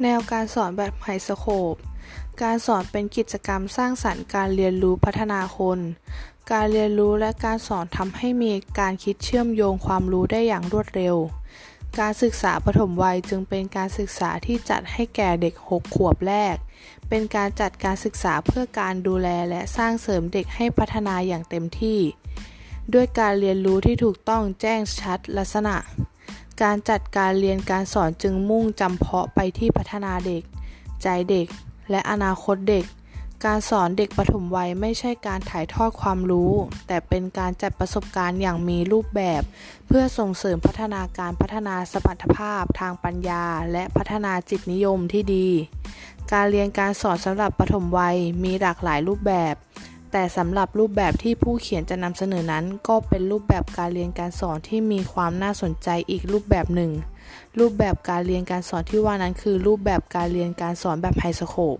แนวการสอนแบบไฮสโคป การสอนเป็นกิจกรรมสร้างสรรค์การเรียนรู้พัฒนาคน การเรียนรู้และการสอนทำให้มีการคิดเชื่อมโยงความรู้ได้อย่างรวดเร็ว การศึกษาปฐมวัยจึงเป็นการศึกษาที่จัดให้แก่เด็ก 6 ขวบแรก เป็นการจัดการศึกษาเพื่อการดูแลและสร้างเสริมเด็กให้พัฒนาอย่างเต็มที่ ด้วยการเรียนรู้ที่ถูกต้องแจ้งชัดลักษณะ การจัดการเรียนการสอนจึงมุ่งจำเพาะไปที่พัฒนาเด็ก ใจเด็ก และอนาคตเด็ก การสอนเด็กปฐมวัยไม่ใช่การถ่ายทอดความรู้ แต่เป็นการจัดประสบการณ์อย่างมีรูปแบบ เพื่อส่งเสริมพัฒนาการพัฒนาสมรรถภาพทางปัญญา และพัฒนาจิตนิยมที่ดี การเรียนการสอนสำหรับปฐมวัยมีหลากหลายรูปแบบ แต่สำหรับรูปแบบที่ผู้เขียนจะนำเสนอนั้น ก็เป็นรูปแบบการเรียนการสอนที่มีความน่าสนใจอีกรูปแบบหนึ่ง รูปแบบการเรียนการสอนที่ว่านั้นคือรูปแบบการเรียนการสอนแบบไฮสโคป